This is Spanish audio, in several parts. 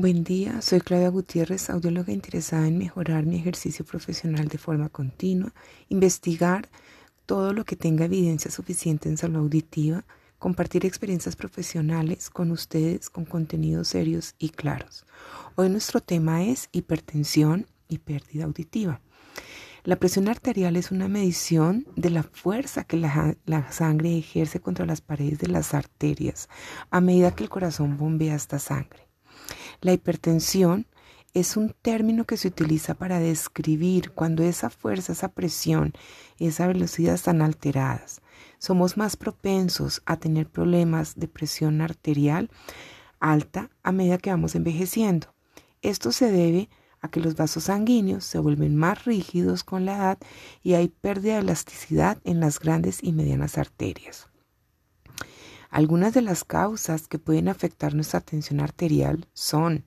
Buen día, soy Claudia Gutiérrez, audióloga interesada en mejorar mi ejercicio profesional de forma continua, investigar todo lo que tenga evidencia suficiente en salud auditiva, compartir experiencias profesionales con ustedes con contenidos serios y claros. Hoy nuestro tema es hipertensión y pérdida auditiva. La presión arterial es una medición de la fuerza que la, la, sangre ejerce contra las paredes de las arterias a medida que el corazón bombea esta sangre. La hipertensión es un término que se utiliza para describir cuando esa fuerza, esa presión, esa velocidad están alteradas. Somos más propensos a tener problemas de presión arterial alta a medida que vamos envejeciendo. Esto se debe a que los vasos sanguíneos se vuelven más rígidos con la edad y hay pérdida de elasticidad en las grandes y medianas arterias. Algunas de las causas que pueden afectar nuestra tensión arterial son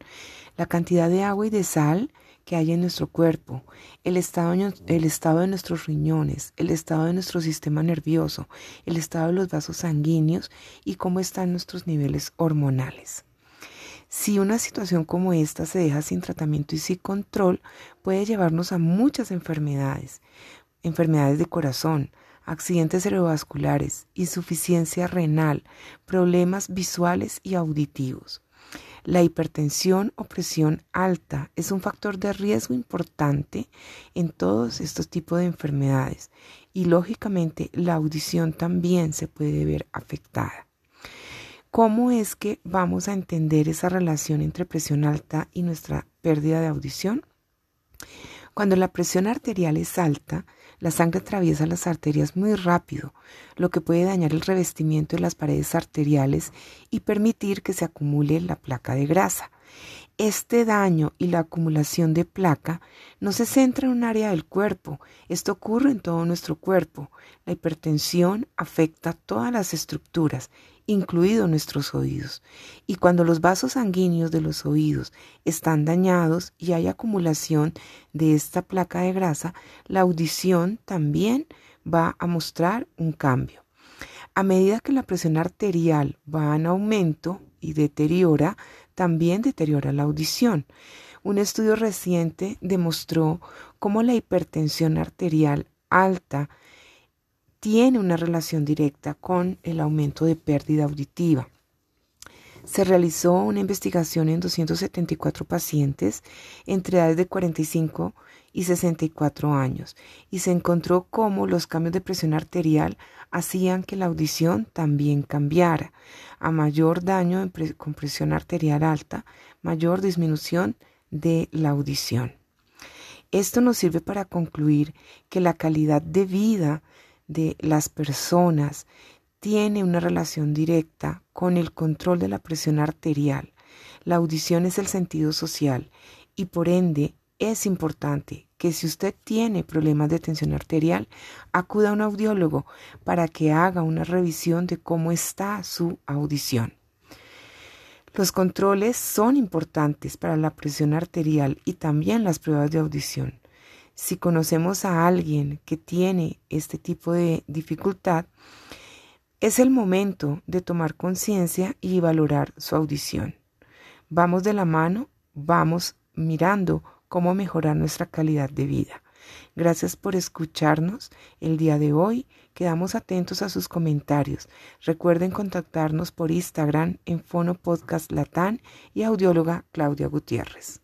la cantidad de agua y de sal que hay en nuestro cuerpo, el estado, el estado de nuestros riñones, el estado de nuestro sistema nervioso, el estado de los vasos sanguíneos y cómo están nuestros niveles hormonales. Si una situación como esta se deja sin tratamiento y sin control, puede llevarnos a muchas enfermedades, enfermedades de corazón, accidentes cerebrovasculares, insuficiencia renal, problemas visuales y auditivos. La hipertensión o presión alta es un factor de riesgo importante en todos estos tipos de enfermedades y lógicamente la audición también se puede ver afectada. ¿Cómo es que vamos a entender esa relación entre presión alta y nuestra pérdida de audición? Cuando la presión arterial es alta, la sangre atraviesa las arterias muy rápido, lo que puede dañar el revestimiento de las paredes arteriales y permitir que se acumule la placa de grasa. Este daño y la acumulación de placa no se centra en un área del cuerpo, esto ocurre en todo nuestro cuerpo. La hipertensión afecta todas las estructuras, incluidos nuestros oídos. Y cuando los vasos sanguíneos de los oídos están dañados y hay acumulación de esta placa de grasa, la audición también va a mostrar un cambio. A medida que la presión arterial va en aumento y deteriora, también deteriora la audición. Un estudio reciente demostró cómo la hipertensión arterial alta tiene una relación directa con el aumento de pérdida auditiva. Se realizó una investigación en 274 pacientes entre edades de 45 y 64 años y se encontró cómo los cambios de presión arterial hacían que la audición también cambiara. A mayor daño con presión arterial alta, mayor disminución de la audición. Esto nos sirve para concluir que la calidad de vida de las personas tiene una relación directa con el control de la presión arterial. La audición es el sentido social y por ende es importante que si usted tiene problemas de tensión arterial, acuda a un audiólogo para que haga una revisión de cómo está su audición. Los controles son importantes para la presión arterial y también las pruebas de audición. Si conocemos a alguien que tiene este tipo de dificultad, es el momento de tomar conciencia y valorar su audición. Vamos de la mano, vamos mirando cómo mejorar nuestra calidad de vida. Gracias por escucharnos el día de hoy. Quedamos atentos a sus comentarios. Recuerden contactarnos por Instagram en Fono Podcast Latán y audióloga Claudia Gutiérrez.